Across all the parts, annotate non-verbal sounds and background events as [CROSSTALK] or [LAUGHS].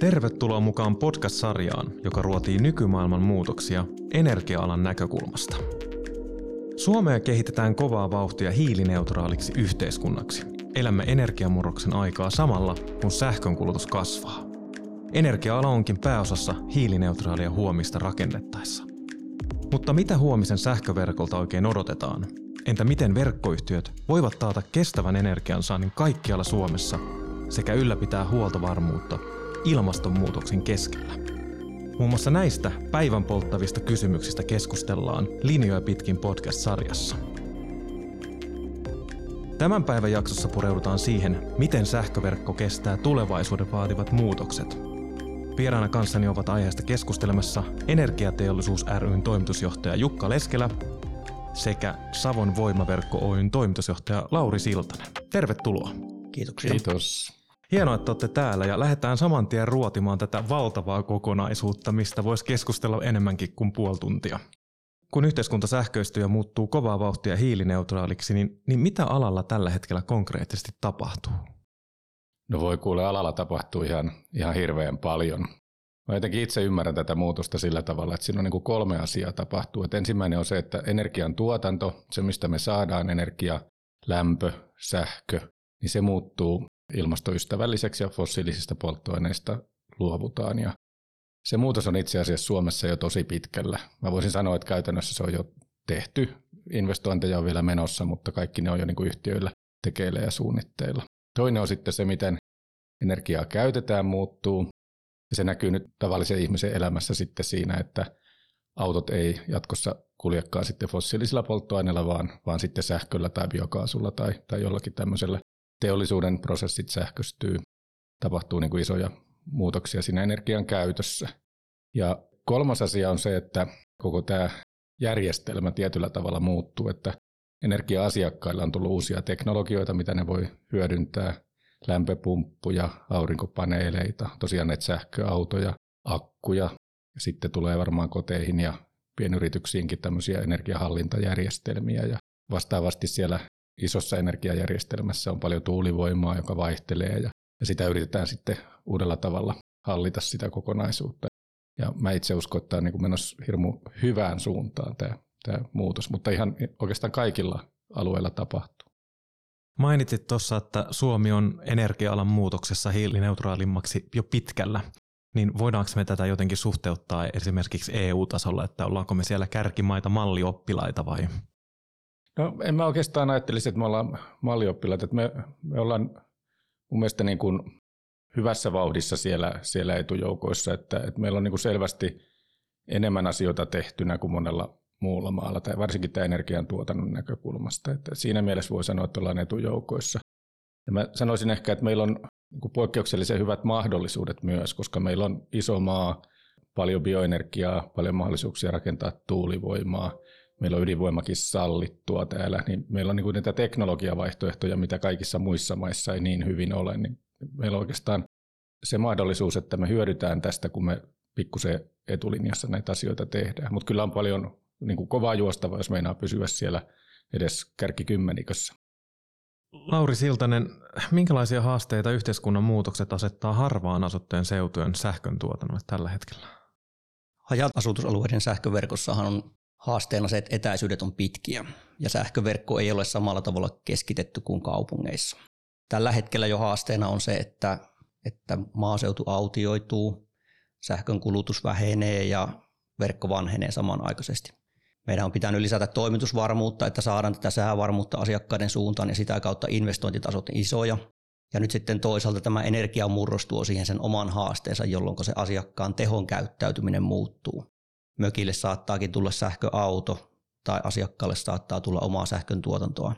Tervetuloa mukaan podcast-sarjaan, joka ruotii nykymaailman muutoksia energia-alan näkökulmasta. Suomea kehitetään kovaa vauhtia hiilineutraaliksi yhteiskunnaksi. Elämme energiamurroksen aikaa samalla, kun sähkönkulutus kasvaa. Energia-ala onkin pääosassa hiilineutraalia huomista rakennettaessa. Mutta mitä huomisen sähköverkolta oikein odotetaan? Entä miten verkkoyhtiöt voivat taata kestävän energiansaannin kaikkialla Suomessa sekä ylläpitää huoltovarmuutta ilmastonmuutoksen keskellä? Muun muassa näistä päivän polttavista kysymyksistä keskustellaan Linjoja pitkin podcast-sarjassa. Tämän päivän jaksossa pureudutaan siihen, miten sähköverkko kestää tulevaisuuden vaativat muutokset. Vieraana kanssani ovat aiheesta keskustelemassa Energiateollisuus ryn toimitusjohtaja Jukka Leskelä sekä Savon Voimaverkko Oyn toimitusjohtaja Lauri Siltanen. Tervetuloa. Kiitoksia. Kiitos. Hienoa, että olette täällä ja lähdetään saman tien ruotimaan tätä valtavaa kokonaisuutta, mistä voisi keskustella enemmänkin kuin puoli tuntia. Kun yhteiskunta sähköistyy ja muuttuu kovaa vauhtia hiilineutraaliksi, niin, niin mitä alalla tällä hetkellä konkreettisesti tapahtuu? No voi kuule, alalla tapahtuu ihan, ihan hirveän paljon. Mä jotenkin itse ymmärrän tätä muutosta sillä tavalla, että siinä on niin kuin kolme asiaa tapahtuu. Et ensimmäinen on se, että energian tuotanto, se mistä me saadaan energia, lämpö, sähkö, niin se muuttuu ilmastoystävälliseksi ja fossiilisista polttoaineista luovutaan. Ja se muutos on itse asiassa Suomessa jo tosi pitkällä. Mä voisin sanoa, että käytännössä se on jo tehty. Investointeja on vielä menossa, mutta kaikki ne on jo niin kuin yhtiöillä tekeillä ja suunnitteilla. Toinen on sitten se, miten energiaa käytetään muuttuu. Ja se näkyy nyt tavallisen ihmisen elämässä sitten siinä, että autot ei jatkossa kuljekaan sitten fossiilisilla polttoaineilla, vaan, vaan sitten sähköllä tai biokaasulla tai, tai jollakin tämmöisellä teollisuuden prosessit sähköstyy, tapahtuu niin kuin isoja muutoksia siinä energian käytössä. Ja kolmas asia on se, että koko tämä järjestelmä tietyllä tavalla muuttuu, että energia-asiakkailla on tullut uusia teknologioita, mitä ne voi hyödyntää, lämpöpumppuja, aurinkopaneeleita, tosiaan näitä sähköautoja, akkuja, ja sitten tulee varmaan koteihin ja pienyrityksiinkin tämmöisiä energiahallintajärjestelmiä, ja vastaavasti siellä isossa energiajärjestelmässä on paljon tuulivoimaa, joka vaihtelee, ja, ja sitä yritetään sitten uudella tavalla hallita sitä kokonaisuutta. Ja mä itse uskon, että tämä on niin menossa hirmu hyvään suuntaan tämä tämä muutos, mutta ihan oikeastaan kaikilla alueilla tapahtuu. Mainitsit tuossa, että Suomi on energia-alan muutoksessa hiilineutraalimmaksi jo pitkällä. Niin voidaanko me tätä jotenkin suhteuttaa esimerkiksi EU-tasolla, että ollaanko me siellä kärkimaita mallioppilaita vai? No en mä oikeastaan ajattelisi, että me ollaan mallioppilaita. Että me, me ollaan mun mielestä niin kuin hyvässä vauhdissa siellä, siellä etujoukoissa, että, että meillä on niin kuin selvästi enemmän asioita tehtynä kuin monella muulla maalla, tai varsinkin tämä energiantuotannon näkökulmasta. Että siinä mielessä voi sanoa, että ollaan etujoukoissa. Ja mä sanoisin ehkä, että meillä on niin poikkeuksellisen hyvät mahdollisuudet myös, koska meillä on iso maa, paljon bioenergiaa, paljon mahdollisuuksia rakentaa tuulivoimaa, meillä on ydinvoimakin sallittua täällä, niin meillä on niin kuin niitä teknologiavaihtoehtoja, mitä kaikissa muissa maissa ei niin hyvin ole, niin meillä on oikeastaan se mahdollisuus, että me hyödytään tästä, kun me pikkusen etulinjassa näitä asioita tehdään. Mutta kyllä on paljon niin kuin kovaa juostava, jos meinaa pysyä siellä edes kärkikymmenikössä. Lauri Siltanen, minkälaisia haasteita yhteiskunnan muutokset asettaa harvaan asutteen seutujen sähkön tuotannolle tällä hetkellä? Haja-asutusalueiden sähköverkossahan on haasteena se, että etäisyydet on pitkiä ja sähköverkko ei ole samalla tavalla keskitetty kuin kaupungeissa. Tällä hetkellä jo haasteena on se, että, että maaseutu autioituu, sähkön kulutus vähenee ja verkko vanhenee samanaikaisesti. Meidän on pitänyt lisätä toimitusvarmuutta, että saadaan tätä säävarmuutta asiakkaiden suuntaan ja sitä kautta investointitasot isoja. Ja nyt sitten toisaalta tämä energiamurros tuo siihen sen oman haasteensa, jolloin se asiakkaan tehon käyttäytyminen muuttuu. Mökille saattaakin tulla sähköauto tai asiakkaalle saattaa tulla omaa sähkön tuotantoa.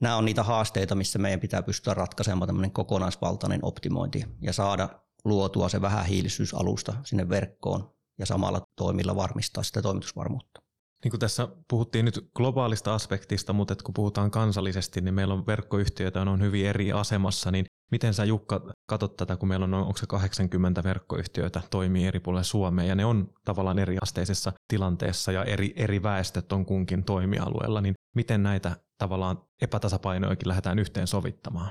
Nämä on niitä haasteita, missä meidän pitää pystyä ratkaisemaan tämmöinen kokonaisvaltainen optimointi ja saada luotua se vähähiilisyysalusta sinne verkkoon ja samalla toimilla varmistaa sitä toimitusvarmuutta. Niin kuin tässä puhuttiin nyt globaalista aspektista, mutta kun puhutaan kansallisesti, niin meillä on verkkoyhtiöitä, on hyvin eri asemassa, niin miten sä Jukka katsot tätä, kun meillä on, onko se 80 verkkoyhtiöitä toimii eri puolilla Suomea, ja ne on tavallaan eri asteisessa tilanteessa, ja eri, eri väestöt on kunkin toimialueella, niin miten näitä tavallaan epätasapainojakin lähdetään yhteen sovittamaan?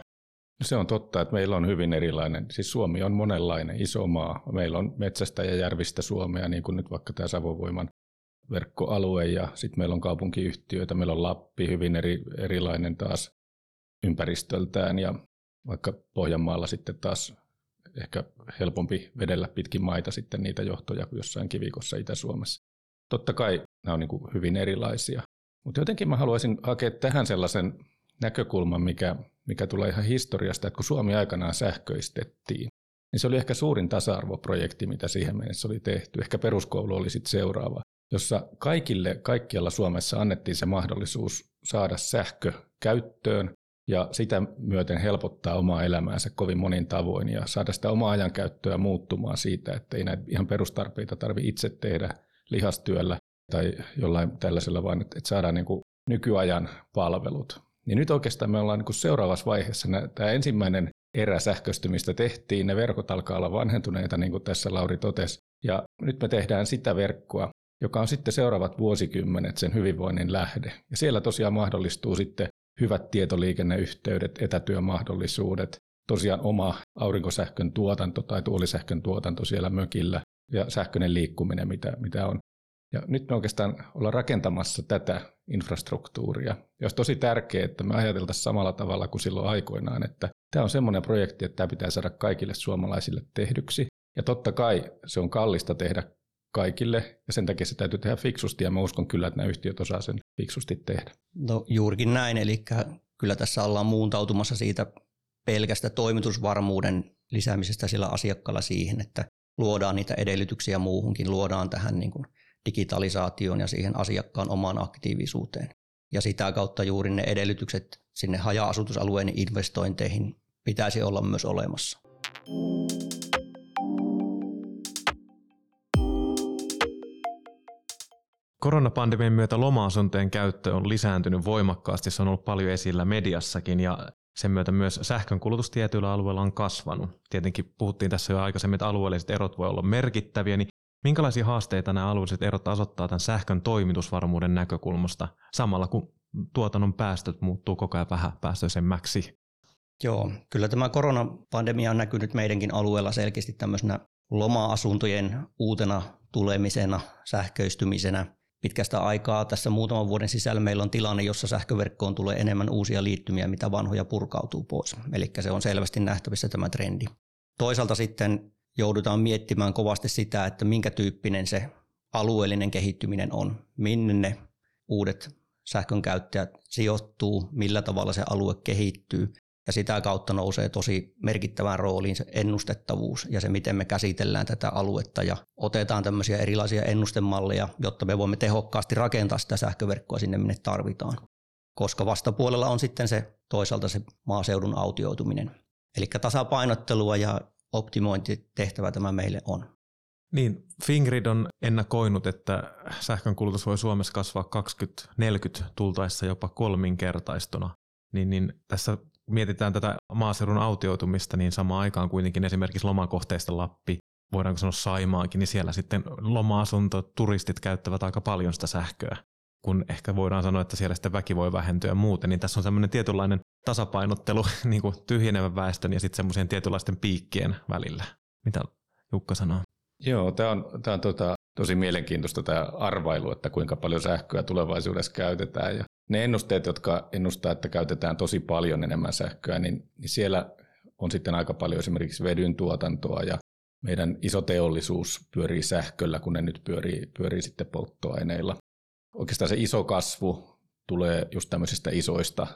Se on totta, että meillä on hyvin erilainen, siis Suomi on monenlainen, iso maa. Meillä on metsästä ja järvistä Suomea, niin kuin nyt vaikka tämä Savovoiman verkkoalue ja sitten meillä on kaupunkiyhtiöitä, meillä on Lappi hyvin eri, erilainen taas ympäristöltään ja vaikka Pohjanmaalla sitten taas ehkä helpompi vedellä pitkin maita sitten niitä johtoja kuin jossain kivikossa Itä-Suomessa. Totta kai nämä on niin kuin hyvin erilaisia, mutta jotenkin mä haluaisin hakea tähän sellaisen näkökulman, mikä, mikä tulee ihan historiasta, että kun Suomi aikanaan sähköistettiin, niin se oli ehkä suurin tasa-arvoprojekti, mitä siihen mennessä oli tehty. Ehkä peruskoulu oli sitten seuraava, jossa kaikille, kaikkialla Suomessa annettiin se mahdollisuus saada sähkö käyttöön ja sitä myöten helpottaa omaa elämäänsä kovin monin tavoin ja saada sitä omaa ajankäyttöä muuttumaan siitä, että ei näitä ihan perustarpeita tarvitse itse tehdä lihastyöllä tai jollain tällaisella, vaan että saadaan niin kuin nykyajan palvelut. Niin nyt oikeastaan me ollaan niin kuin seuraavassa vaiheessa. Tämä ensimmäinen erä sähköistymistä tehtiin, ne verkot alkaa olla vanhentuneita, niin kuin tässä Lauri totesi. Ja nyt me tehdään sitä verkkoa, joka on sitten seuraavat vuosikymmenet sen hyvinvoinnin lähde. Ja siellä tosiaan mahdollistuu sitten hyvät tietoliikenneyhteydet, etätyömahdollisuudet, tosiaan oma aurinkosähkön tuotanto tai tuolisähkön tuotanto siellä mökillä ja sähköinen liikkuminen, mitä, mitä on. Ja nyt me oikeastaan ollaan rakentamassa tätä infrastruktuuria. Ja olisi tosi tärkeää, että me ajateltaisiin samalla tavalla kuin silloin aikoinaan, että tämä on semmoinen projekti, että tämä pitää saada kaikille suomalaisille tehdyksi. Ja totta kai se on kallista tehdä kaikille, ja sen takia se täytyy tehdä fiksusti, ja mä uskon kyllä, että nämä yhtiöt osaa sen fiksusti tehdä. No juurikin näin, eli kyllä tässä ollaan muuntautumassa siitä pelkästä toimitusvarmuuden lisäämisestä sillä asiakkaalla siihen, että luodaan niitä edellytyksiä muuhunkin, luodaan tähän niin kuin digitalisaatioon ja siihen asiakkaan omaan aktiivisuuteen. Ja sitä kautta juuri ne edellytykset sinne haja-asutusalueen investointeihin pitäisi olla myös olemassa. Koronapandemian myötä loma-asuntojen käyttö on lisääntynyt voimakkaasti, se on ollut paljon esillä mediassakin ja sen myötä myös sähkön kulutus tietyillä alueilla on kasvanut. Tietenkin puhuttiin tässä jo aikaisemmin, että alueelliset erot voi olla merkittäviä, niin minkälaisia haasteita nämä alueelliset erot asettaa tämän sähkön toimitusvarmuuden näkökulmasta samalla kun tuotannon päästöt muuttuu koko ajan vähän päästöisemmäksi? Joo, kyllä tämä koronapandemia on näkynyt meidänkin alueella selkeästi tämmöisenä loma-asuntojen uutena tulemisena, sähköistymisenä pitkästä aikaa. Tässä muutaman vuoden sisällä meillä on tilanne, jossa sähköverkkoon tulee enemmän uusia liittymiä, mitä vanhoja purkautuu pois. Eli se on selvästi nähtävissä tämä trendi. Toisaalta sitten joudutaan miettimään kovasti sitä, että minkä tyyppinen se alueellinen kehittyminen on, minne ne uudet sähkön käyttäjät sijoittuu, millä tavalla se alue kehittyy ja sitä kautta nousee tosi merkittävään rooliin se ennustettavuus ja se, miten me käsitellään tätä aluetta ja otetaan tämmöisiä erilaisia ennustemalleja, jotta me voimme tehokkaasti rakentaa sitä sähköverkkoa sinne, minne tarvitaan. Koska vastapuolella on sitten se toisaalta se maaseudun autioituminen. Eli tasapainottelua ja optimointitehtävä tämä meille on. Niin, Fingrid on ennakoinut, että sähkön kulutus voi Suomessa kasvaa 2040 tultaessa jopa kolminkertaistona. Niin, niin tässä mietitään tätä maaseudun autioitumista, niin samaan aikaan kuitenkin esimerkiksi lomakohteista Lappi, voidaanko sanoa Saimaakin, niin siellä sitten loma-asunto, turistit käyttävät aika paljon sitä sähköä kun ehkä voidaan sanoa, että siellä sitten väki voi vähentyä muuten, niin tässä on semmoinen tietynlainen tasapainottelu [LAUGHS] niin kuin tyhjenevän väestön ja sitten semmoisen tietynlaisten piikkien välillä. Mitä Jukka sanoo? Joo, tämä on, tämä on tota, tosi mielenkiintoista tämä arvailu, että kuinka paljon sähköä tulevaisuudessa käytetään. Ja ne ennusteet, jotka ennustaa, että käytetään tosi paljon enemmän sähköä, niin, niin siellä on sitten aika paljon esimerkiksi vedyn tuotantoa ja meidän iso teollisuus pyörii sähköllä, kun ne nyt pyörii, pyörii sitten polttoaineilla. Oikeastaan se iso kasvu tulee just tämmöisistä isoista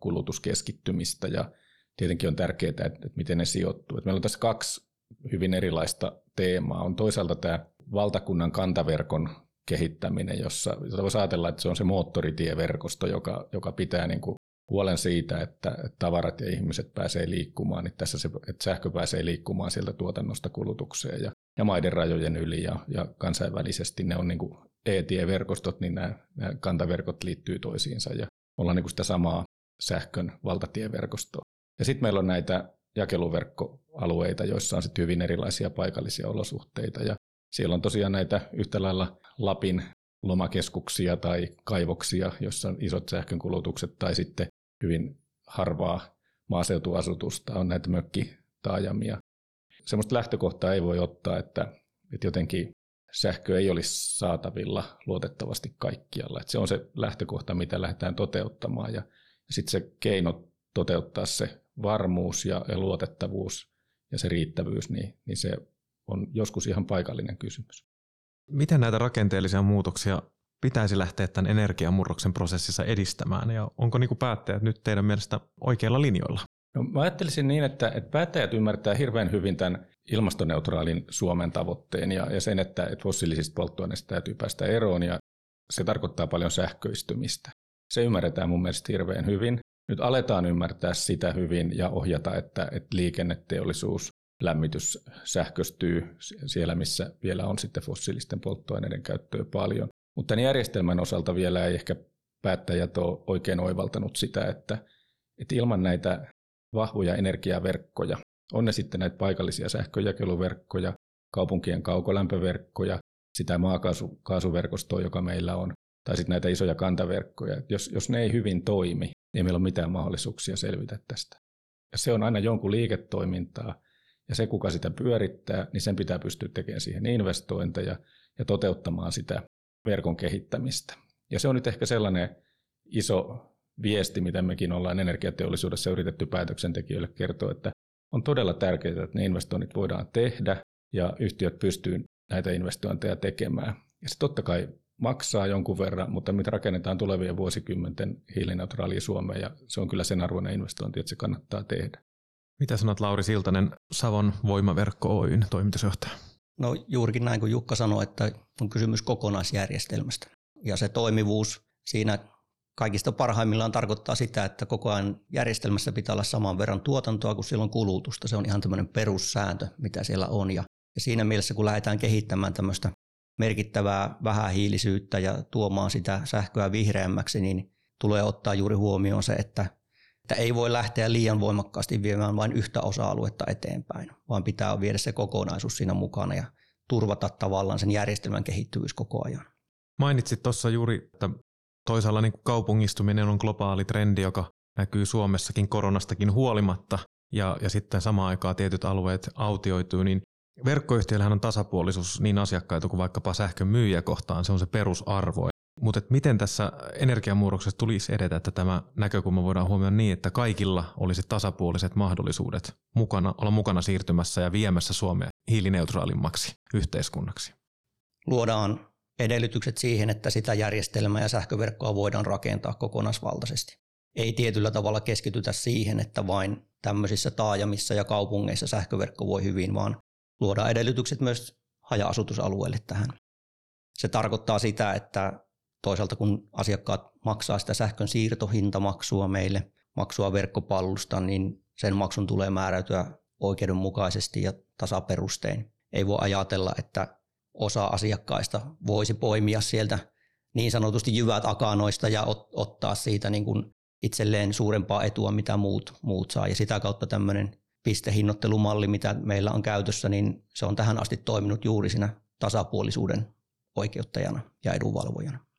kulutuskeskittymistä ja tietenkin on tärkeää, että, että miten ne sijoittuu. Meillä on tässä kaksi hyvin erilaista teemaa. On toisaalta tämä valtakunnan kantaverkon kehittäminen, jossa voisi ajatella, että se on se moottoritieverkosto, joka, joka pitää niin kuin huolen siitä, että, tavarat ja ihmiset pääsee liikkumaan, niin tässä se, että sähkö pääsee liikkumaan sieltä tuotannosta kulutukseen ja, ja maiden rajojen yli ja, ja kansainvälisesti ne on niin kuin e-tieverkostot, niin nämä, nämä kantaverkot liittyy toisiinsa ja ollaan niin kuin sitä samaa sähkön valtatieverkostoa. Ja sitten meillä on näitä jakeluverkkoalueita, joissa on sitten hyvin erilaisia paikallisia olosuhteita ja siellä on tosiaan näitä yhtä lailla Lapin lomakeskuksia tai kaivoksia, jossa on isot sähkönkulutukset tai sitten hyvin harvaa maaseutuasutusta, on näitä mökkitaajamia. Semmoista lähtökohtaa ei voi ottaa, että, että jotenkin sähkö ei olisi saatavilla luotettavasti kaikkialla. Että se on se lähtökohta, mitä lähdetään toteuttamaan. Ja, ja sitten se keino toteuttaa se varmuus ja, ja luotettavuus ja se riittävyys, niin, niin se on joskus ihan paikallinen kysymys. Miten näitä rakenteellisia muutoksia pitäisi lähteä tämän energiamurroksen prosessissa edistämään ja onko niin kuin päättäjät nyt teidän mielestä oikeilla linjoilla? No, mä ajattelisin niin, että, että päättäjät ymmärtää hirveän hyvin tämän ilmastoneutraalin Suomen tavoitteen ja, ja sen, että, että fossiilisista polttoaineista täytyy päästä eroon ja se tarkoittaa paljon sähköistymistä. Se ymmärretään mun mielestä hirveän hyvin. Nyt aletaan ymmärtää sitä hyvin ja ohjata, että, että liikenneteollisuus, lämmitys sähköstyy siellä, missä vielä on sitten fossiilisten polttoaineiden käyttöä paljon. Mutta tämän järjestelmän osalta vielä ei ehkä päättäjät ole oikein oivaltanut sitä, että, että ilman näitä vahvoja energiaverkkoja, on ne sitten näitä paikallisia sähköjakeluverkkoja, kaupunkien kaukolämpöverkkoja, sitä maakaasuverkostoa, joka meillä on, tai sitten näitä isoja kantaverkkoja. Jos, jos ne ei hyvin toimi, niin ei meillä ole mitään mahdollisuuksia selvitä tästä. Ja se on aina jonkun liiketoimintaa, ja se, kuka sitä pyörittää, niin sen pitää pystyä tekemään siihen investointeja ja toteuttamaan sitä verkon kehittämistä. Ja se on nyt ehkä sellainen iso viesti, mitä mekin ollaan energiateollisuudessa yritetty päätöksentekijöille kertoa, että on todella tärkeää, että ne investoinnit voidaan tehdä ja yhtiöt pystyy näitä investointeja tekemään. Ja se totta kai maksaa jonkun verran, mutta mitä rakennetaan tulevien vuosikymmenten hiilineutraalia Suomeen ja se on kyllä sen arvoinen investointi, että se kannattaa tehdä. Mitä sanot Lauri Siltanen, Savon voimaverkko Oyn toimitusjohtaja? No juurikin näin kuin Jukka sanoi, että on kysymys kokonaisjärjestelmästä. Ja se toimivuus siinä kaikista parhaimmillaan tarkoittaa sitä, että koko ajan järjestelmässä pitää olla saman verran tuotantoa kuin silloin kulutusta. Se on ihan tämmöinen perussääntö, mitä siellä on. Ja, siinä mielessä, kun lähdetään kehittämään tämmöistä merkittävää vähähiilisyyttä ja tuomaan sitä sähköä vihreämmäksi, niin tulee ottaa juuri huomioon se, että, että ei voi lähteä liian voimakkaasti viemään vain yhtä osa-aluetta eteenpäin, vaan pitää viedä se kokonaisuus siinä mukana ja turvata tavallaan sen järjestelmän kehittyvyys koko ajan. Mainitsit tuossa juuri, että toisaalla niin kaupungistuminen on globaali trendi, joka näkyy Suomessakin koronastakin huolimatta, ja, ja sitten samaan aikaan tietyt alueet autioituu, niin verkkoyhtiöillähän on tasapuolisuus niin asiakkaita kuin vaikkapa sähkön myyjä kohtaan, se on se perusarvo. Mutta miten tässä energiamurroksessa tulisi edetä, että tämä näkökulma voidaan huomioida niin, että kaikilla olisi tasapuoliset mahdollisuudet mukana, olla mukana siirtymässä ja viemässä Suomea hiilineutraalimmaksi yhteiskunnaksi? Luodaan edellytykset siihen, että sitä järjestelmää ja sähköverkkoa voidaan rakentaa kokonaisvaltaisesti. Ei tietyllä tavalla keskitytä siihen, että vain tämmöisissä taajamissa ja kaupungeissa sähköverkko voi hyvin, vaan luodaan edellytykset myös haja-asutusalueelle tähän. Se tarkoittaa sitä, että toisaalta kun asiakkaat maksaa sitä sähkön siirtohintamaksua meille, maksua verkkopallusta, niin sen maksun tulee määräytyä oikeudenmukaisesti ja tasaperustein. Ei voi ajatella, että osa asiakkaista voisi poimia sieltä niin sanotusti jyvät akanoista ja ot, ottaa siitä niin kuin itselleen suurempaa etua, mitä muut, muut saa. Ja sitä kautta tämmöinen pistehinnoittelumalli, mitä meillä on käytössä, niin se on tähän asti toiminut juuri siinä tasapuolisuuden oikeuttajana ja edunvalvojana.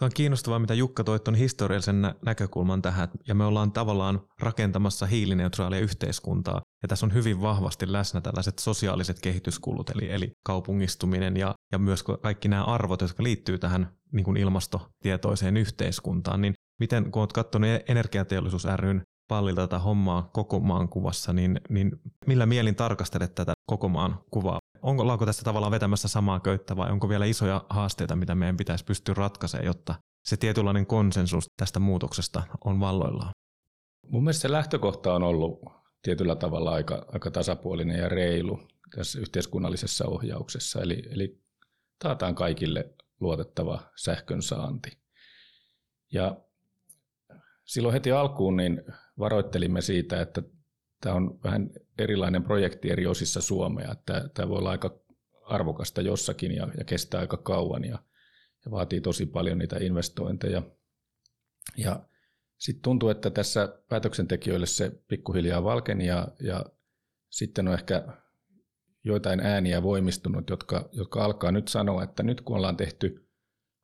Se on kiinnostavaa, mitä Jukka toi tuon historiallisen nä- näkökulman tähän, ja me ollaan tavallaan rakentamassa hiilineutraalia yhteiskuntaa, ja tässä on hyvin vahvasti läsnä tällaiset sosiaaliset kehityskulut, eli, eli kaupungistuminen ja, ja myös kaikki nämä arvot, jotka liittyy tähän niin kuin ilmastotietoiseen yhteiskuntaan, niin miten, kun olet katsonut Energiateollisuus ryn pallilta tätä hommaa koko maan kuvassa, niin, niin millä mielin tarkastelet tätä koko maan kuvaa? Onko Laako tästä tavallaan vetämässä samaa köyttä vai onko vielä isoja haasteita, mitä meidän pitäisi pystyä ratkaisemaan, jotta se tietynlainen konsensus tästä muutoksesta on valloillaan? Mun mielestä se lähtökohta on ollut tietyllä tavalla aika, aika tasapuolinen ja reilu tässä yhteiskunnallisessa ohjauksessa. Eli, eli taataan kaikille luotettava sähkön saanti. Ja silloin heti alkuun niin varoittelimme siitä, että tämä on vähän erilainen projekti eri osissa Suomea. Että tämä voi olla aika arvokasta jossakin ja, ja kestää aika kauan ja, ja vaatii tosi paljon niitä investointeja. Ja sitten tuntuu, että tässä päätöksentekijöille se pikkuhiljaa valkeni ja, ja sitten on ehkä joitain ääniä voimistunut, jotka, jotka alkaa nyt sanoa, että nyt kun ollaan tehty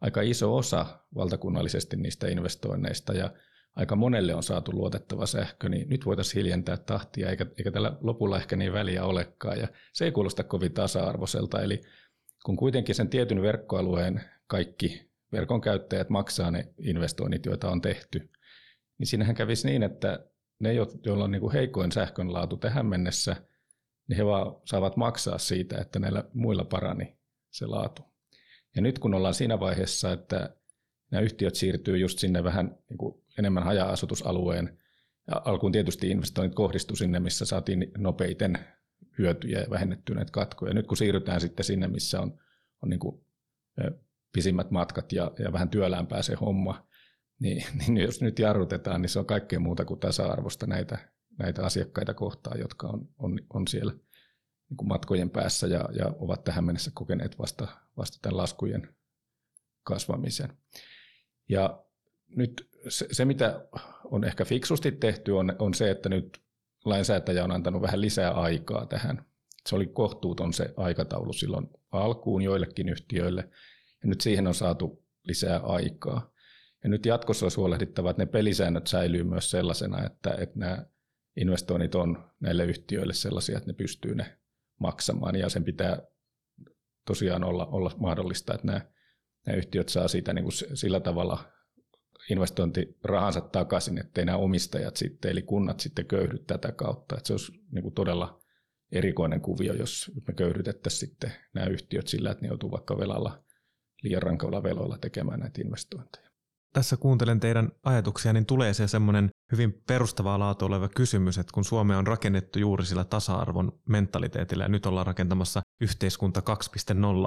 aika iso osa valtakunnallisesti niistä investoinneista ja aika monelle on saatu luotettava sähkö, niin nyt voitaisiin hiljentää tahtia, eikä, eikä tällä lopulla ehkä niin väliä olekaan. Ja se ei kuulosta kovin tasa-arvoiselta, eli kun kuitenkin sen tietyn verkkoalueen kaikki verkon käyttäjät maksaa ne investoinnit, joita on tehty, niin siinähän kävisi niin, että ne, joilla on niin kuin heikoin sähkön laatu tähän mennessä, niin he vaan saavat maksaa siitä, että näillä muilla parani se laatu. Ja nyt kun ollaan siinä vaiheessa, että nämä yhtiöt siirtyy just sinne vähän niin kuin enemmän haja-asutusalueen, ja alkuun tietysti investoinnit kohdistu sinne, missä saatiin nopeiten hyötyjä ja vähennettyä näitä katkoja. Nyt kun siirrytään sitten sinne, missä on, on niin kuin pisimmät matkat ja, ja vähän työlämpää se homma, niin, [LAUGHS] niin jos nyt jarrutetaan, niin se on kaikkea muuta kuin tasa-arvosta näitä, näitä asiakkaita kohtaan, jotka on, on, on siellä niin kuin matkojen päässä ja, ja ovat tähän mennessä kokeneet vasta, vasta tämän laskujen kasvamisen. Ja nyt se, se, mitä on ehkä fiksusti tehty, on, on se, että nyt lainsäätäjä on antanut vähän lisää aikaa tähän. Se oli kohtuuton se aikataulu silloin alkuun joillekin yhtiöille, ja nyt siihen on saatu lisää aikaa. Ja nyt jatkossa olisi huolehdittava, että ne pelisäännöt säilyy myös sellaisena, että, että nämä investoinnit on näille yhtiöille sellaisia, että ne pystyy ne maksamaan, ja sen pitää tosiaan olla, olla mahdollista, että nämä, nämä yhtiöt saa siitä niin kuin sillä tavalla investointirahansa takaisin, ettei nämä omistajat sitten, eli kunnat sitten köyhdy tätä kautta. Että se olisi niin kuin todella erikoinen kuvio, jos me köyhdytettäisiin sitten nämä yhtiöt sillä, että ne joutuu vaikka velalla, liian rankalla veloilla tekemään näitä investointeja. Tässä kuuntelen teidän ajatuksia, niin tulee se semmoinen hyvin perustavaa laatu oleva kysymys, että kun Suomea on rakennettu juuri sillä tasa-arvon mentaliteetillä ja nyt ollaan rakentamassa yhteiskunta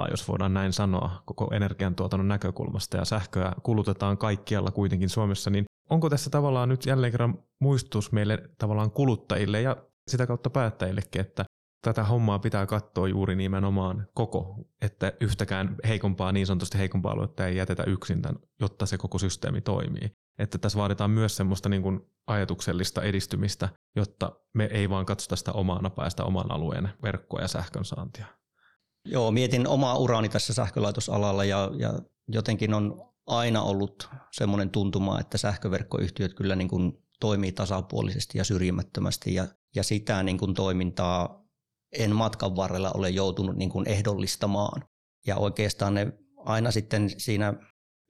2.0, jos voidaan näin sanoa, koko energiantuotannon näkökulmasta ja sähköä kulutetaan kaikkialla kuitenkin Suomessa, niin onko tässä tavallaan nyt jälleen kerran muistutus meille tavallaan kuluttajille ja sitä kautta päättäjillekin, että tätä hommaa pitää katsoa juuri nimenomaan koko, että yhtäkään heikompaa, niin sanotusti heikompaa aluetta ei jätetä yksin, jotta se koko systeemi toimii. Että tässä vaaditaan myös semmoista niin kuin ajatuksellista edistymistä, jotta me ei vaan katsota sitä omaa napaista oman alueen verkkoa ja sähkön saantia. Joo, mietin omaa uraani tässä sähkölaitosalalla ja, ja jotenkin on aina ollut semmoinen tuntuma, että sähköverkkoyhtiöt kyllä niin kuin toimii tasapuolisesti ja syrjimättömästi ja, ja sitä niin kuin toimintaa en matkan varrella ole joutunut niin kuin ehdollistamaan. Ja oikeastaan ne aina sitten siinä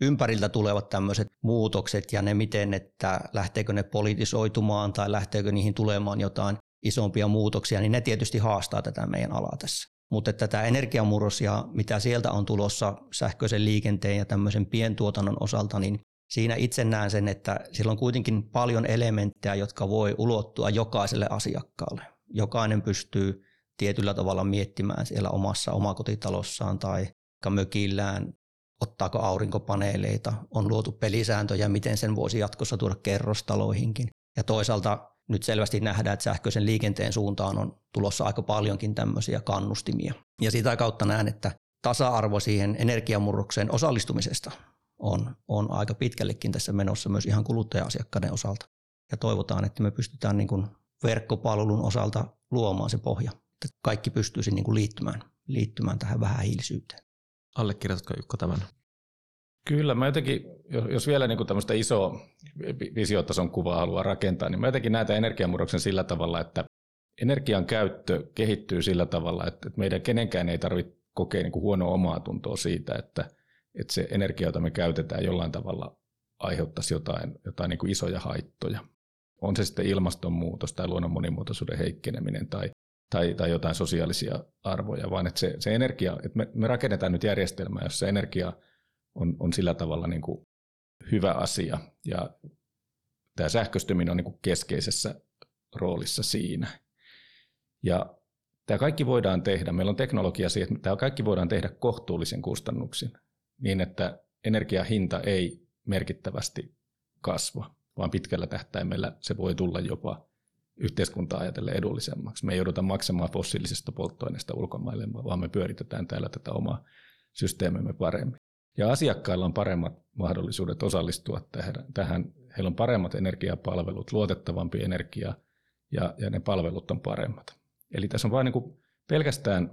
ympäriltä tulevat tämmöiset muutokset ja ne miten, että lähteekö ne politisoitumaan tai lähteekö niihin tulemaan jotain isompia muutoksia, niin ne tietysti haastaa tätä meidän alaa tässä. Mutta että tämä energiamurros ja mitä sieltä on tulossa sähköisen liikenteen ja tämmöisen pientuotannon osalta, niin siinä itse näen sen, että sillä on kuitenkin paljon elementtejä, jotka voi ulottua jokaiselle asiakkaalle. Jokainen pystyy tietyllä tavalla miettimään siellä omassa omakotitalossaan tai mökillään, ottaako aurinkopaneeleita, on luotu pelisääntöjä, miten sen voisi jatkossa tuoda kerrostaloihinkin. Ja toisaalta nyt selvästi nähdään, että sähköisen liikenteen suuntaan on tulossa aika paljonkin tämmöisiä kannustimia. Ja sitä kautta näen, että tasa-arvo siihen energiamurrokseen osallistumisesta on, on aika pitkällekin tässä menossa myös ihan kuluttaja-asiakkaiden osalta. Ja toivotaan, että me pystytään niin kuin verkkopalvelun osalta luomaan se pohja että kaikki pystyisi niin kuin liittymään, liittymään tähän vähähiilisyyteen. Allekirjoitatko Jukka tämän? Kyllä, mä jotenkin, jos vielä niin tämmöistä isoa visiotason kuvaa haluaa rakentaa, niin mä jotenkin näen energiamurroksen sillä tavalla, että energian käyttö kehittyy sillä tavalla, että meidän kenenkään ei tarvitse kokea niin huonoa omaa tuntoa siitä, että, että se energia, jota me käytetään jollain tavalla aiheuttaisi jotain, jotain niin isoja haittoja. On se sitten ilmastonmuutos tai luonnon monimuotoisuuden heikkeneminen tai tai, tai jotain sosiaalisia arvoja, vaan että se, se energia, että me, me rakennetaan nyt järjestelmää, jossa energia on, on sillä tavalla niin kuin hyvä asia ja tämä sähköistyminen on niin kuin keskeisessä roolissa siinä. Ja tämä kaikki voidaan tehdä, meillä on teknologia siihen, että tämä kaikki voidaan tehdä kohtuullisen kustannuksin niin, että energiahinta ei merkittävästi kasva, vaan pitkällä tähtäimellä se voi tulla jopa yhteiskuntaa ajatellen edullisemmaksi. Me ei jouduta maksamaan fossiilisesta polttoaineesta ulkomaille, vaan me pyöritetään täällä tätä omaa systeemimme paremmin. Ja asiakkailla on paremmat mahdollisuudet osallistua tähän. Heillä on paremmat energiapalvelut, luotettavampi energia ja, ja ne palvelut on paremmat. Eli tässä on vain niin pelkästään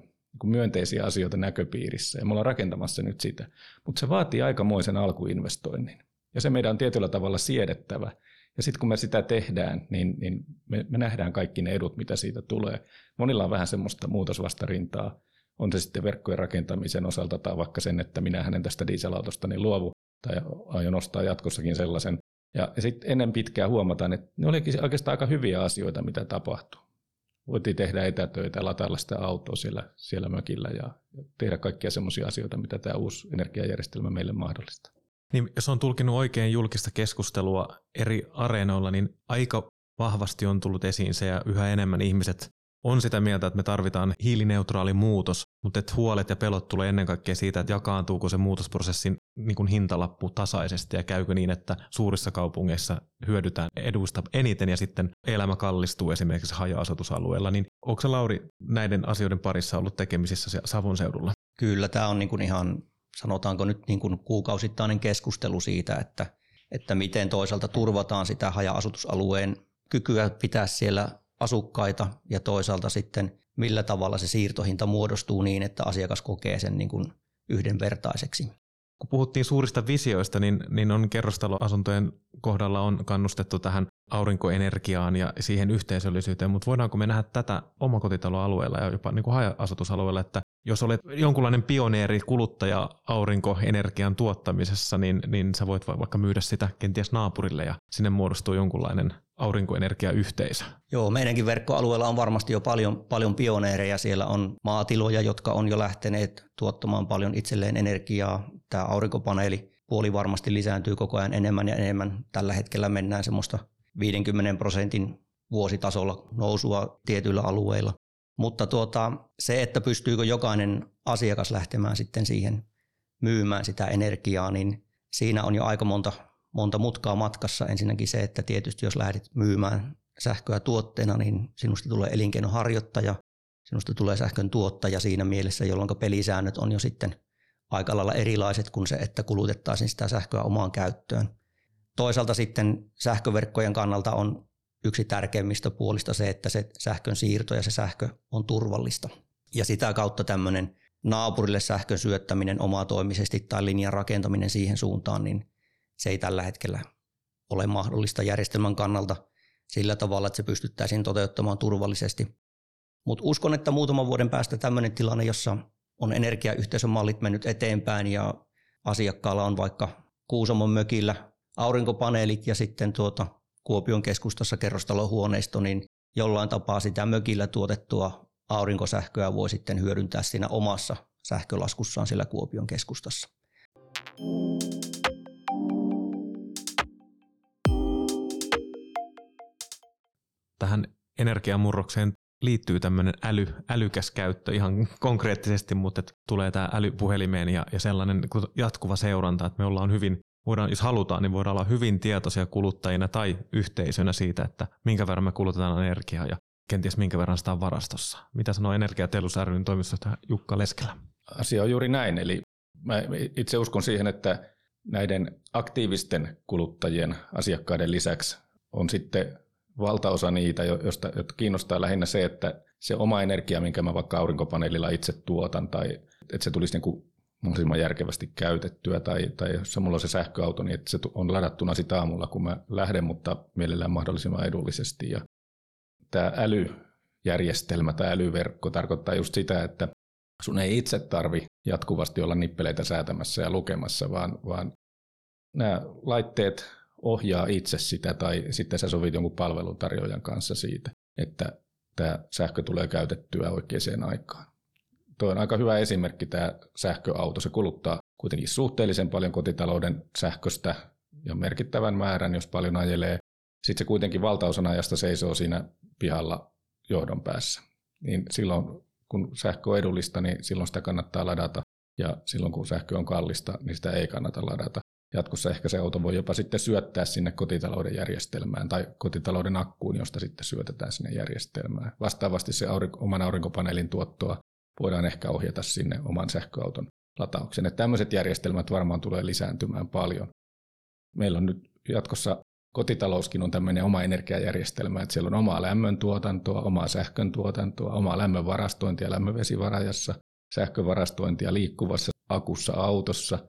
niin myönteisiä asioita näköpiirissä ja me ollaan rakentamassa nyt sitä. Mutta se vaatii aikamoisen alkuinvestoinnin ja se meidän on tietyllä tavalla siedettävä. Ja sitten kun me sitä tehdään, niin, niin me, me nähdään kaikki ne edut, mitä siitä tulee. Monilla on vähän semmoista muutosvastarintaa, on se sitten verkkojen rakentamisen osalta tai vaikka sen, että minä hänen tästä dieselautostani niin luovu tai aion ostaa jatkossakin sellaisen. Ja, ja sitten ennen pitkää huomataan, että ne olikin oikeastaan aika hyviä asioita, mitä tapahtuu. Voitiin tehdä etätöitä, latailla sitä autoa siellä, siellä mökillä ja tehdä kaikkia semmoisia asioita, mitä tämä uusi energiajärjestelmä meille mahdollistaa. Niin, jos on tulkinut oikein julkista keskustelua eri areenoilla, niin aika vahvasti on tullut esiin se ja yhä enemmän ihmiset on sitä mieltä, että me tarvitaan hiilineutraali muutos, mutta että huolet ja pelot tulee ennen kaikkea siitä, että jakaantuuko se muutosprosessin niin kuin hintalappu tasaisesti ja käykö niin, että suurissa kaupungeissa hyödytään eduista eniten ja sitten elämä kallistuu esimerkiksi haja-asutusalueella. Niin onko se Lauri näiden asioiden parissa ollut tekemisissä Savon seudulla? Kyllä, tämä on niin kuin ihan sanotaanko nyt niin kuin kuukausittainen keskustelu siitä, että, että miten toisaalta turvataan sitä haja-asutusalueen kykyä pitää siellä asukkaita ja toisaalta sitten millä tavalla se siirtohinta muodostuu niin, että asiakas kokee sen niin kuin yhdenvertaiseksi. Kun puhuttiin suurista visioista, niin, niin on kerrostaloasuntojen kohdalla on kannustettu tähän aurinkoenergiaan ja siihen yhteisöllisyyteen, mutta voidaanko me nähdä tätä omakotitaloalueella ja jopa niin kuin haja-asutusalueella, että jos olet jonkunlainen pioneeri kuluttaja aurinkoenergian tuottamisessa, niin, niin sä voit vaikka myydä sitä kenties naapurille ja sinne muodostuu jonkunlainen aurinkoenergiayhteisö. Joo, meidänkin verkkoalueella on varmasti jo paljon, paljon pioneereja. Siellä on maatiloja, jotka on jo lähteneet tuottamaan paljon itselleen energiaa. Tämä aurinkopaneeli puoli varmasti lisääntyy koko ajan enemmän ja enemmän. Tällä hetkellä mennään semmoista 50 prosentin vuositasolla nousua tietyillä alueilla. Mutta tuota, se, että pystyykö jokainen asiakas lähtemään sitten siihen myymään sitä energiaa, niin siinä on jo aika monta, monta mutkaa matkassa. Ensinnäkin se, että tietysti jos lähdet myymään sähköä tuotteena, niin sinusta tulee elinkeinoharjoittaja, sinusta tulee sähkön tuottaja siinä mielessä, jolloin pelisäännöt on jo sitten aika lailla erilaiset kuin se, että kulutettaisiin sitä sähköä omaan käyttöön. Toisaalta sitten sähköverkkojen kannalta on yksi tärkeimmistä puolista se, että se sähkön siirto ja se sähkö on turvallista. Ja sitä kautta tämmöinen naapurille sähkön syöttäminen omatoimisesti tai linjan rakentaminen siihen suuntaan, niin se ei tällä hetkellä ole mahdollista järjestelmän kannalta sillä tavalla, että se pystyttäisiin toteuttamaan turvallisesti. Mutta uskon, että muutaman vuoden päästä tämmöinen tilanne, jossa on energiayhteisön mallit mennyt eteenpäin ja asiakkaalla on vaikka Kuusamon mökillä aurinkopaneelit ja sitten tuota Kuopion keskustassa kerrostalohuoneisto, niin jollain tapaa sitä mökillä tuotettua aurinkosähköä voi sitten hyödyntää siinä omassa sähkölaskussaan siellä Kuopion keskustassa. Tähän energiamurrokseen liittyy tämmöinen äly, älykäs käyttö ihan konkreettisesti, mutta tulee tämä älypuhelimeen ja, ja sellainen jatkuva seuranta, että me ollaan hyvin voidaan, jos halutaan, niin voidaan olla hyvin tietoisia kuluttajina tai yhteisönä siitä, että minkä verran me kulutetaan energiaa ja kenties minkä verran sitä on varastossa. Mitä sanoo Energiatelus ryn toimistosta Jukka Leskelä? Asia on juuri näin, eli mä itse uskon siihen, että näiden aktiivisten kuluttajien asiakkaiden lisäksi on sitten valtaosa niitä, joista, jotka kiinnostaa lähinnä se, että se oma energia, minkä mä vaikka aurinkopaneelilla itse tuotan, tai että se tulisi niin kuin mahdollisimman järkevästi käytettyä, tai, tai jos mulla on se sähköauto, niin että se on ladattuna sitä aamulla, kun mä lähden, mutta mielellään mahdollisimman edullisesti. Ja tämä älyjärjestelmä, tämä älyverkko tarkoittaa just sitä, että sun ei itse tarvi jatkuvasti olla nippeleitä säätämässä ja lukemassa, vaan, vaan nämä laitteet ohjaa itse sitä, tai sitten sä sovit jonkun palveluntarjoajan kanssa siitä, että tämä sähkö tulee käytettyä oikeaan aikaan. Tuo on aika hyvä esimerkki tämä sähköauto. Se kuluttaa kuitenkin suhteellisen paljon kotitalouden sähköstä ja merkittävän määrän, jos paljon ajelee. Sitten se kuitenkin valtaosan ajasta seisoo siinä pihalla johdon päässä. Niin silloin, kun sähkö on edullista, niin silloin sitä kannattaa ladata. Ja silloin, kun sähkö on kallista, niin sitä ei kannata ladata. Jatkossa ehkä se auto voi jopa sitten syöttää sinne kotitalouden järjestelmään tai kotitalouden akkuun, josta sitten syötetään sinne järjestelmään. Vastaavasti se aurinko, oman aurinkopaneelin tuottoa voidaan ehkä ohjata sinne oman sähköauton latauksen. Että tämmöiset järjestelmät varmaan tulee lisääntymään paljon. Meillä on nyt jatkossa kotitalouskin on tämmöinen oma energiajärjestelmä, että siellä on omaa lämmöntuotantoa, omaa sähkön tuotantoa, omaa lämmön varastointia lämmönvesivarajassa. sähkövarastointia liikkuvassa akussa autossa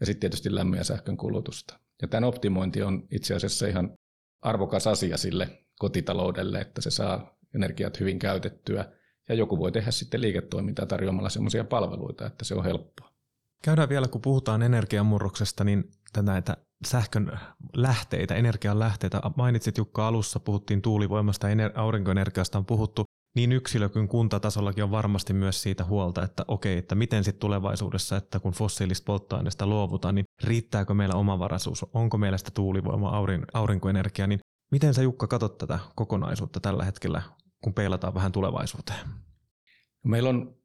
ja sitten tietysti lämmön ja sähkön kulutusta. Ja tämän optimointi on itse asiassa ihan arvokas asia sille kotitaloudelle, että se saa energiat hyvin käytettyä ja joku voi tehdä sitten liiketoimintaa tarjoamalla sellaisia palveluita, että se on helppoa. Käydään vielä, kun puhutaan energiamurroksesta, niin näitä sähkön lähteitä, energian lähteitä. Mainitsit Jukka alussa, puhuttiin tuulivoimasta ja aurinkoenergiasta on puhuttu. Niin yksilö kuin kuntatasollakin on varmasti myös siitä huolta, että okei, että miten sitten tulevaisuudessa, että kun fossiilista polttoaineesta luovutaan, niin riittääkö meillä omavaraisuus, onko meillä sitä tuulivoima, aurin, aurinkoenergia, niin miten sä Jukka katsot tätä kokonaisuutta tällä hetkellä, kun peilataan vähän tulevaisuuteen? Meillä on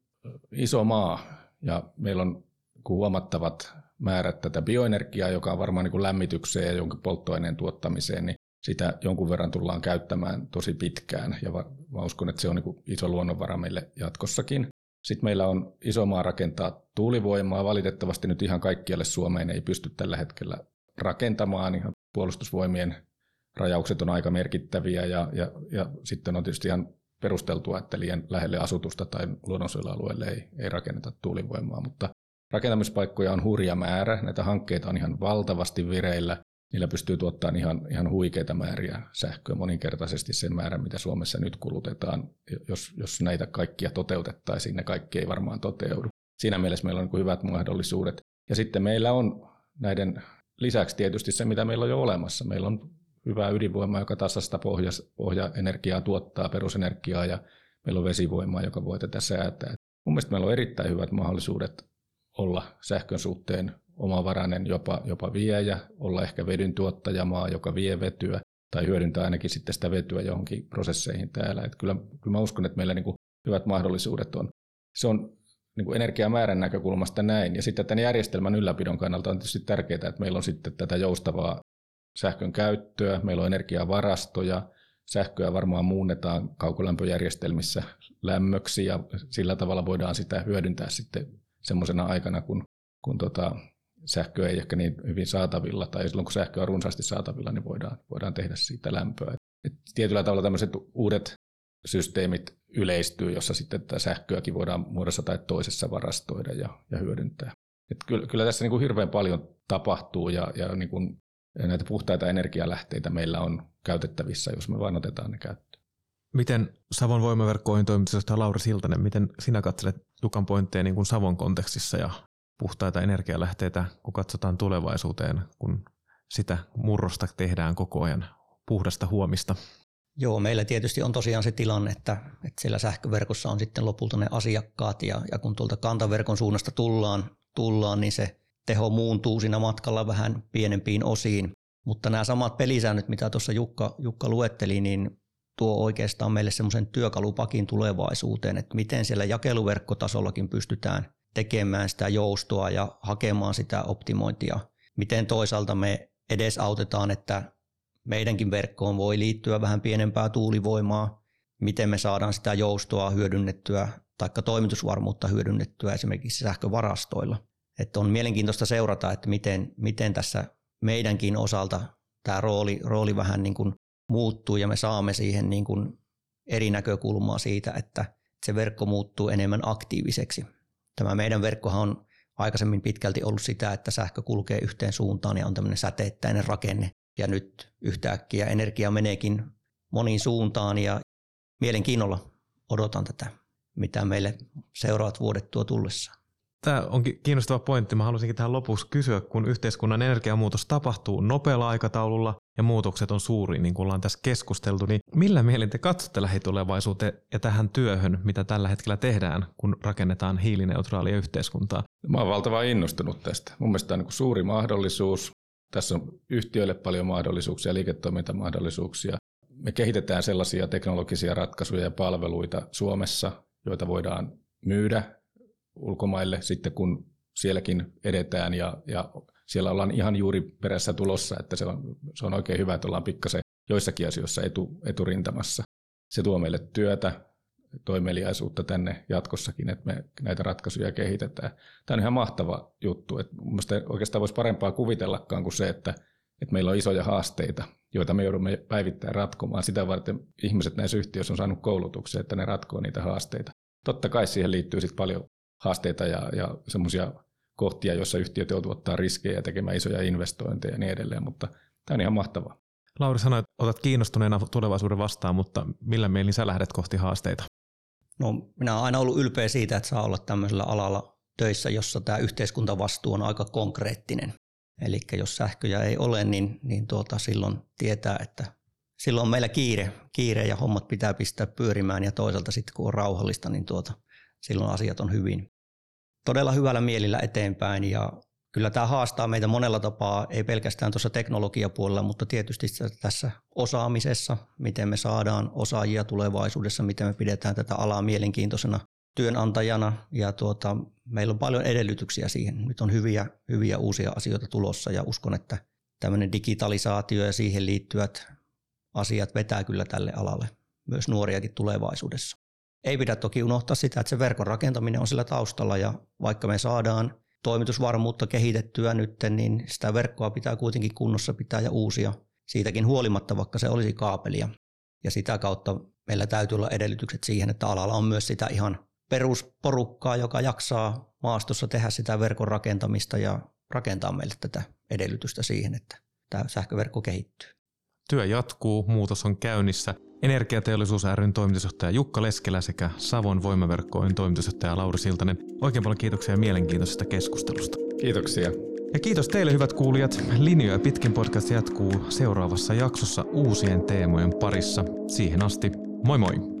iso maa ja meillä on huomattavat määrät tätä bioenergiaa, joka on varmaan niin lämmitykseen ja jonkin polttoaineen tuottamiseen, niin sitä jonkun verran tullaan käyttämään tosi pitkään ja mä uskon, että se on niin iso luonnonvara meille jatkossakin. Sitten meillä on iso maa rakentaa tuulivoimaa. Valitettavasti nyt ihan kaikkialle Suomeen ei pysty tällä hetkellä rakentamaan. Ihan puolustusvoimien rajaukset on aika merkittäviä ja, ja, ja sitten on tietysti ihan perusteltua, että liian lähelle asutusta tai luonnonsuojelualueelle ei, ei rakenneta tuulivoimaa, mutta rakentamispaikkoja on hurja määrä, näitä hankkeita on ihan valtavasti vireillä, niillä pystyy tuottamaan ihan, ihan huikeita määriä sähköä moninkertaisesti sen määrän, mitä Suomessa nyt kulutetaan. Jos, jos näitä kaikkia toteutettaisiin, ne kaikki ei varmaan toteudu. Siinä mielessä meillä on niin hyvät mahdollisuudet. Ja sitten meillä on näiden lisäksi tietysti se, mitä meillä on jo olemassa. Meillä on hyvää ydinvoimaa, joka tasasta pohjas, pohjaenergiaa tuottaa, perusenergiaa, ja meillä on vesivoimaa, joka voi tätä säätää. Mun mielestä meillä on erittäin hyvät mahdollisuudet olla sähkön suhteen omavarainen jopa, jopa viejä, olla ehkä vedyn tuottajamaa, joka vie vetyä, tai hyödyntää ainakin sitten sitä vetyä johonkin prosesseihin täällä. Että kyllä, kyllä mä uskon, että meillä niin kuin hyvät mahdollisuudet on. Se on niin kuin energiamäärän näkökulmasta näin. Ja sitten tämän järjestelmän ylläpidon kannalta on tietysti tärkeää, että meillä on sitten tätä joustavaa sähkön käyttöä, meillä on energiavarastoja, sähköä varmaan muunnetaan kaukolämpöjärjestelmissä lämmöksi ja sillä tavalla voidaan sitä hyödyntää sitten semmoisena aikana, kun, kun tota, sähköä ei ehkä niin hyvin saatavilla, tai silloin kun sähköä on runsaasti saatavilla, niin voidaan, voidaan tehdä siitä lämpöä. Et tietyllä tavalla tämmöiset uudet systeemit yleistyy, jossa sitten tätä sähköäkin voidaan muodossa tai toisessa varastoida ja, ja hyödyntää. Et kyllä, kyllä tässä niin kuin hirveän paljon tapahtuu ja, ja niin kuin näitä puhtaita energialähteitä meillä on käytettävissä, jos me vain otetaan ne käyttöön. Miten Savon voimaverkkoihin toimitusjohtaja Lauri Siltanen, miten sinä katselet Jukan pointteja niin kuin Savon kontekstissa ja puhtaita energialähteitä, kun katsotaan tulevaisuuteen, kun sitä murrosta tehdään koko ajan puhdasta huomista? Joo, meillä tietysti on tosiaan se tilanne, että, että siellä sähköverkossa on sitten lopulta ne asiakkaat ja, ja kun tuolta kantaverkon suunnasta tullaan, tullaan, niin se teho muuntuu siinä matkalla vähän pienempiin osiin. Mutta nämä samat pelisäännöt, mitä tuossa Jukka, Jukka luetteli, niin tuo oikeastaan meille semmoisen työkalupakin tulevaisuuteen, että miten siellä jakeluverkkotasollakin pystytään tekemään sitä joustoa ja hakemaan sitä optimointia. Miten toisaalta me edesautetaan, että meidänkin verkkoon voi liittyä vähän pienempää tuulivoimaa, miten me saadaan sitä joustoa hyödynnettyä tai toimitusvarmuutta hyödynnettyä esimerkiksi sähkövarastoilla. Että on mielenkiintoista seurata, että miten, miten tässä meidänkin osalta tämä rooli, rooli vähän niin kuin muuttuu ja me saamme siihen niin kuin eri näkökulmaa siitä, että se verkko muuttuu enemmän aktiiviseksi. Tämä meidän verkkohan on aikaisemmin pitkälti ollut sitä, että sähkö kulkee yhteen suuntaan ja on tämmöinen säteittäinen rakenne. Ja nyt yhtäkkiä energia meneekin moniin suuntaan ja mielenkiinnolla odotan tätä, mitä meille seuraavat vuodet tuo tullessaan. Tämä onkin kiinnostava pointti. Mä haluaisinkin tähän lopuksi kysyä, kun yhteiskunnan energiamuutos tapahtuu nopealla aikataululla ja muutokset on suuri, niin kuin ollaan tässä keskusteltu, niin millä mielin te katsotte lähitulevaisuuteen ja tähän työhön, mitä tällä hetkellä tehdään, kun rakennetaan hiilineutraalia yhteiskuntaa? Mä oon valtavan innostunut tästä. Mun mielestä tämä on niin suuri mahdollisuus. Tässä on yhtiöille paljon mahdollisuuksia, liiketoimintamahdollisuuksia. Me kehitetään sellaisia teknologisia ratkaisuja ja palveluita Suomessa, joita voidaan myydä ulkomaille sitten, kun sielläkin edetään ja, ja siellä ollaan ihan juuri perässä tulossa, että se on, se on oikein hyvä, että ollaan pikkasen joissakin asioissa etu, eturintamassa. Se tuo meille työtä, toimeliaisuutta tänne jatkossakin, että me näitä ratkaisuja kehitetään. Tämä on ihan mahtava juttu. Että oikeastaan voisi parempaa kuvitellakaan kuin se, että, että meillä on isoja haasteita, joita me joudumme päivittäin ratkomaan. Sitä varten ihmiset näissä yhtiöissä on saanut koulutuksia, että ne ratkoo niitä haasteita. Totta kai siihen liittyy sitten paljon haasteita ja, ja semmoisia kohtia, joissa yhtiöt joutuvat ottaa riskejä ja tekemään isoja investointeja ja niin edelleen, mutta tämä on ihan mahtavaa. Lauri sanoi, että otat kiinnostuneena tulevaisuuden vastaan, mutta millä mielin sä lähdet kohti haasteita? No, minä olen aina ollut ylpeä siitä, että saa olla tämmöisellä alalla töissä, jossa tämä yhteiskuntavastuu on aika konkreettinen. Eli jos sähköjä ei ole, niin, niin tuota, silloin tietää, että silloin on meillä kiire, kiire ja hommat pitää pistää pyörimään ja toisaalta sitten kun on rauhallista, niin tuota, silloin asiat on hyvin. Todella hyvällä mielillä eteenpäin ja kyllä tämä haastaa meitä monella tapaa, ei pelkästään tuossa teknologiapuolella, mutta tietysti tässä osaamisessa, miten me saadaan osaajia tulevaisuudessa, miten me pidetään tätä alaa mielenkiintoisena työnantajana ja tuota, meillä on paljon edellytyksiä siihen. Nyt on hyviä, hyviä uusia asioita tulossa ja uskon, että tämmöinen digitalisaatio ja siihen liittyvät asiat vetää kyllä tälle alalle myös nuoriakin tulevaisuudessa. Ei pidä toki unohtaa sitä, että se verkon rakentaminen on sillä taustalla ja vaikka me saadaan toimitusvarmuutta kehitettyä nyt, niin sitä verkkoa pitää kuitenkin kunnossa pitää ja uusia siitäkin huolimatta, vaikka se olisi kaapelia. Ja sitä kautta meillä täytyy olla edellytykset siihen, että alalla on myös sitä ihan perusporukkaa, joka jaksaa maastossa tehdä sitä verkon rakentamista ja rakentaa meille tätä edellytystä siihen, että tämä sähköverkko kehittyy. Työ jatkuu, muutos on käynnissä. Energiateollisuus ryn toimitusjohtaja Jukka Leskelä sekä Savon voimaverkkojen toimitusjohtaja Lauri Siltanen. Oikein paljon kiitoksia mielenkiintoisesta keskustelusta. Kiitoksia. Ja kiitos teille hyvät kuulijat. Linjoja pitkin podcast jatkuu seuraavassa jaksossa uusien teemojen parissa. Siihen asti, moi moi!